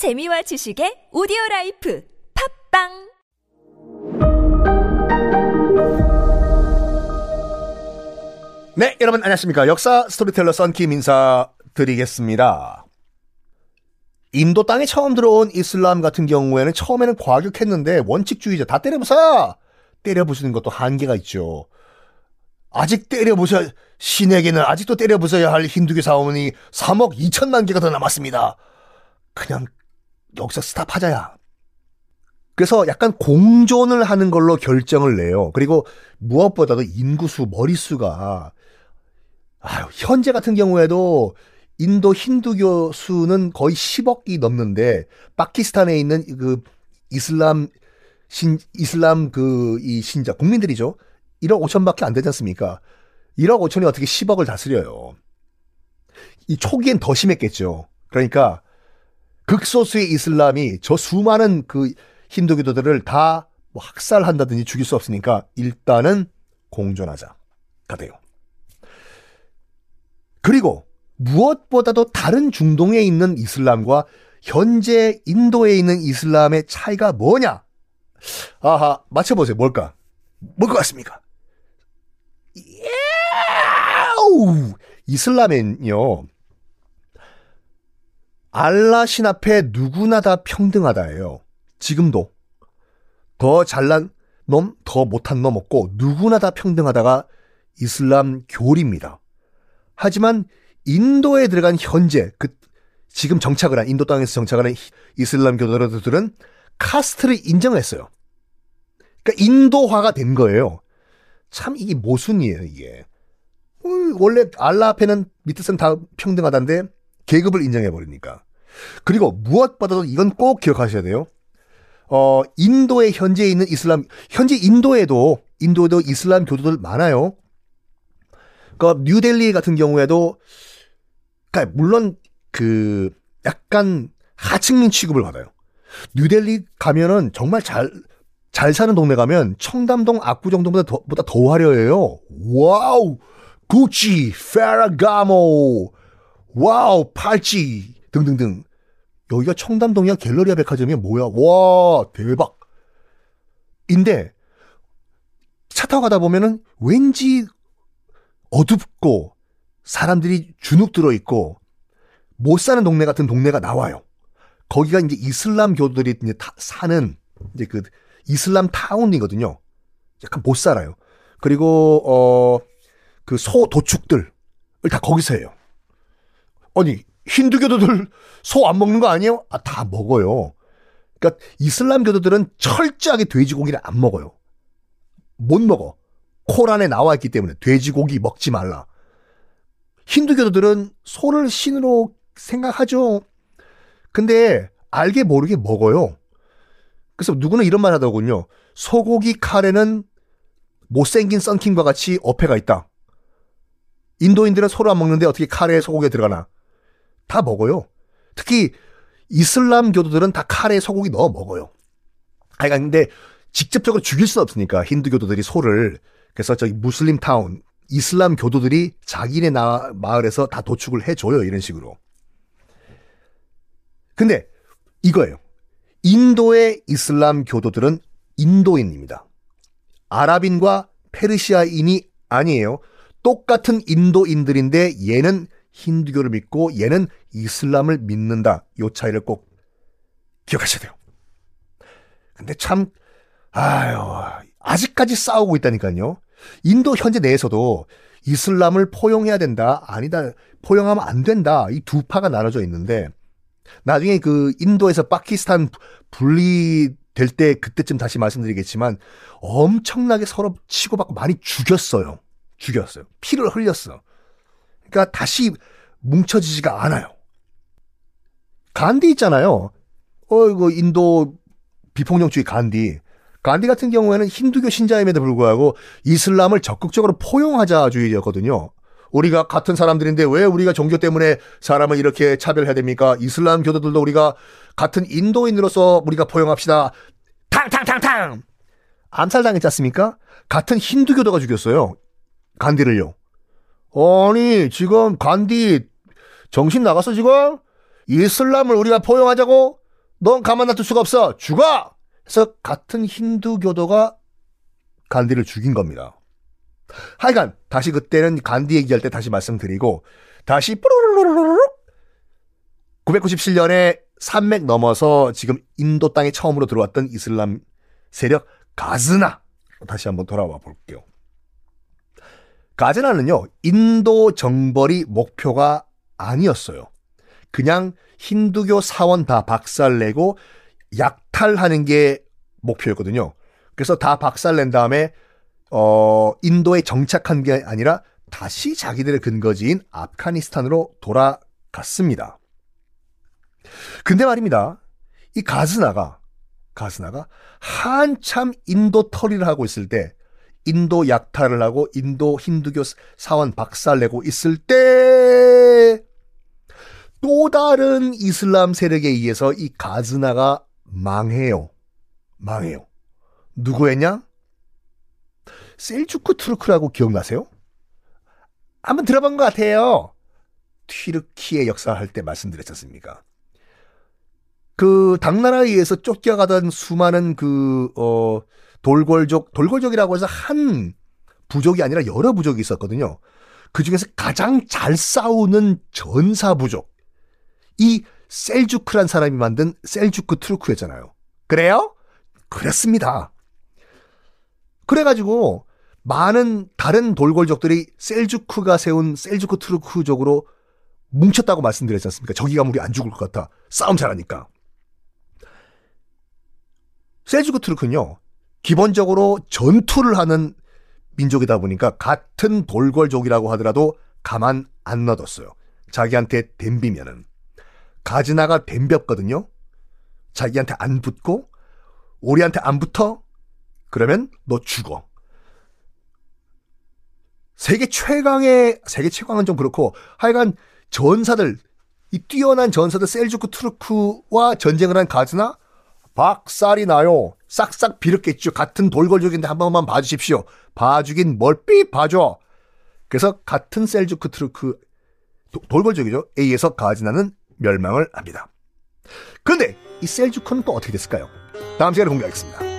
재미와 지식의 오디오 라이프 팟빵 네, 여러분 안녕하십니까. 역사 스토리텔러 썬킴 인사 드리겠습니다. 인도 땅에 처음 들어온 이슬람 같은 경우에는 처음에는 과격했는데 원칙주의자 다 때려부숴! 때려부수는 것도 한계가 있죠. 아직 때려부셔 신에게는 아직도 때려부숴야 할 힌두교 사원이 3억 2천만 개가 더 남았습니다. 그냥 여기서 스탑하자야. 그래서 약간 공존을 하는 걸로 결정을 내요. 그리고 무엇보다도 인구수, 머릿수가 아유, 현재 같은 경우에도 인도 힌두교 수는 거의 10억이 넘는데 파키스탄에 있는 그 이슬람 신 이슬람 그 이 신자 국민들이죠. 1억 5천밖에 안 되지 않습니까? 1억 5천이 어떻게 10억을 다스려요? 이 초기엔 더 심했겠죠. 그러니까 극소수의 이슬람이 저 수많은 그 힌두교도들을 다 뭐 학살한다든지 죽일 수 없으니까 일단은 공존하자가 돼요. 그리고 무엇보다도 다른 중동에 있는 이슬람과 현재 인도에 있는 이슬람의 차이가 뭐냐? 아하, 맞춰보세요. 뭘까? 뭘 것 같습니까? 야우! 이슬람엔요, 알라 신 앞에 누구나 다 평등하다예요. 지금도. 더 잘난 놈, 더 못한 놈 없고 누구나 다 평등하다가 이슬람 교리입니다. 하지만 인도에 들어간 현재 그 지금 정착을 한 인도 땅에서 정착을 한 이슬람 교도들은 카스트를 인정했어요. 그러니까 인도화가 된 거예요. 참 이게 모순이에요, 이게. 어, 원래 알라 앞에는 밑에 사람 다 평등하다는데 계급을 인정해 버리니까. 그리고 무엇보다도 이건 꼭 기억하셔야 돼요. 어, 인도에 현재 있는 이슬람 현재 인도에도 인도에도 이슬람 교도들 많아요. 그 뉴델리 같은 경우에도 그러니까 물론 그 약간 하층민 취급을 받아요. 뉴델리 가면은 정말 잘, 잘 사는 동네 가면 청담동 압구정동보다 더, 보다 더 화려해요. 와우! 구찌, 페라가모, 와우, 팔찌 등등등. 여기가 청담동이야 갤러리아 백화점이야 뭐야? 와, 대박. 인데 차 타고 가다 보면은 왠지 어둡고 사람들이 주눅 들어 있고 못 사는 동네 같은 동네가 나와요. 거기가 이제 이슬람 교도들이 이제 사는 이제 그 이슬람 타운이거든요. 약간 못 살아요. 그리고 어 그 소 도축들을 다 거기서 해요. 아니 힌두교도들 소 안 먹는 거 아니에요? 아 다 먹어요. 그러니까 이슬람 교도들은 철저하게 돼지고기를 안 먹어요. 못 먹어. 코란에 나와 있기 때문에 돼지고기 먹지 말라. 힌두교도들은 소를 신으로 생각하죠. 근데 알게 모르게 먹어요. 그래서 누구는 이런 말 하더군요. 소고기 카레는 못생긴 썬킹과 같이 어폐가 있다. 인도인들은 소를 안 먹는데 어떻게 카레에 소고기가 들어가나? 다 먹어요. 특히 이슬람 교도들은 다 카레에 소고기 넣어 먹어요. 아, 근데 직접적으로 죽일 수 없으니까 힌두 교도들이 소를 그래서 저기 무슬림 타운 이슬람 교도들이 자기네 나, 마을에서 다 도축을 해줘요 이런 식으로. 근데 이거예요. 인도의 이슬람 교도들은 인도인입니다. 아랍인과 페르시아인이 아니에요. 똑같은 인도인들인데 얘는 힌두교를 믿고 얘는 이슬람을 믿는다. 요 차이를 꼭 기억하셔야 돼요. 근데 참 아유 아직까지 싸우고 있다니까요. 인도 현재 내에서도 이슬람을 포용해야 된다, 아니다, 포용하면 안 된다. 이 두 파가 나눠져 있는데 나중에 그 인도에서 파키스탄 분리될 때 그때쯤 다시 말씀드리겠지만 엄청나게 서로 치고받고 많이 죽였어요. 죽였어요. 피를 흘렸어. 그러니까 다시 뭉쳐지지가 않아요. 간디 있잖아요. 어, 이거 인도 비폭력주의 간디. 간디 같은 경우에는 힌두교 신자임에도 불구하고 이슬람을 적극적으로 포용하자주의였거든요. 우리가 같은 사람들인데 왜 우리가 종교 때문에 사람을 이렇게 차별해야 됩니까? 이슬람 교도들도 우리가 같은 인도인으로서 우리가 포용합시다. 탕탕탕탕! 암살당했지 않습니까? 같은 힌두교도가 죽였어요. 간디를요. 아니, 지금 간디 정신 나갔어, 지금? 이슬람을 우리가 포용하자고? 넌 가만 놔둘 수가 없어. 죽어! 그래서 같은 힌두교도가 간디를 죽인 겁니다. 하여간 다시 그때는 간디 얘기할 때 다시 말씀드리고 다시 뽀로로로로로 997년에 산맥 넘어서 지금 인도 땅에 처음으로 들어왔던 이슬람 세력 가즈나 다시 한번 돌아와 볼게요. 가즈나는요 인도 정벌이 목표가 아니었어요. 그냥 힌두교 사원 다 박살내고 약탈하는 게 목표였거든요. 그래서 다 박살낸 다음에 어 인도에 정착한 게 아니라 다시 자기들의 근거지인 아프가니스탄으로 돌아갔습니다. 근데 말입니다. 이 가스나가 가스나가 한참 인도 털이를 하고 있을 때 인도 약탈을 하고 인도 힌두교 사원 박살내고 있을 때 또 다른 이슬람 세력에 의해서 이 가즈나가 망해요. 망해요. 누구였냐? 셀주크 투르크라고 기억나세요? 한번 들어본 것 같아요. 튀르키의 역사 할 때 말씀드렸지 않습니까? 그 당나라에 의해서 쫓겨가던 수많은 그 어, 돌궐족 돌궐족이라고 해서 한 부족이 아니라 여러 부족이 있었거든요. 그 중에서 가장 잘 싸우는 전사 부족 이 셀주크란 사람이 만든 셀주크 투르크였잖아요. 그래요? 그랬습니다. 그래가지고 많은 다른 돌궐족들이 셀주크가 세운 셀주크 투르크족으로 뭉쳤다고 말씀드렸지 않습니까? 저기가 우리 안 죽을 것 같아. 싸움 잘하니까. 셀주크 투르크는요, 기본적으로 전투를 하는 민족이다 보니까 같은 돌궐족이라고 하더라도 가만 안 놔뒀어요. 자기한테 댐비면은. 가지나가 댐볐거든요. 자기한테 안 붙고 우리한테 안 붙어? 그러면 너 죽어. 세계 최강의 세계 최강은 좀 그렇고 하여간 전사들 이 뛰어난 전사들 셀주크 투르크와 전쟁을 한 가즈나 박살이 나요. 싹싹 빌었겠죠. 같은 돌궐족인데 한 번만 봐주십시오. 봐주긴 뭘 봐줘. 그래서 같은 셀주크 투르크 돌궐족이죠. 에 의해서 가즈나는 멸망을 합니다. 그런데 이 셀주크는 또 어떻게 됐을까요? 다음 시간에 공개하겠습니다.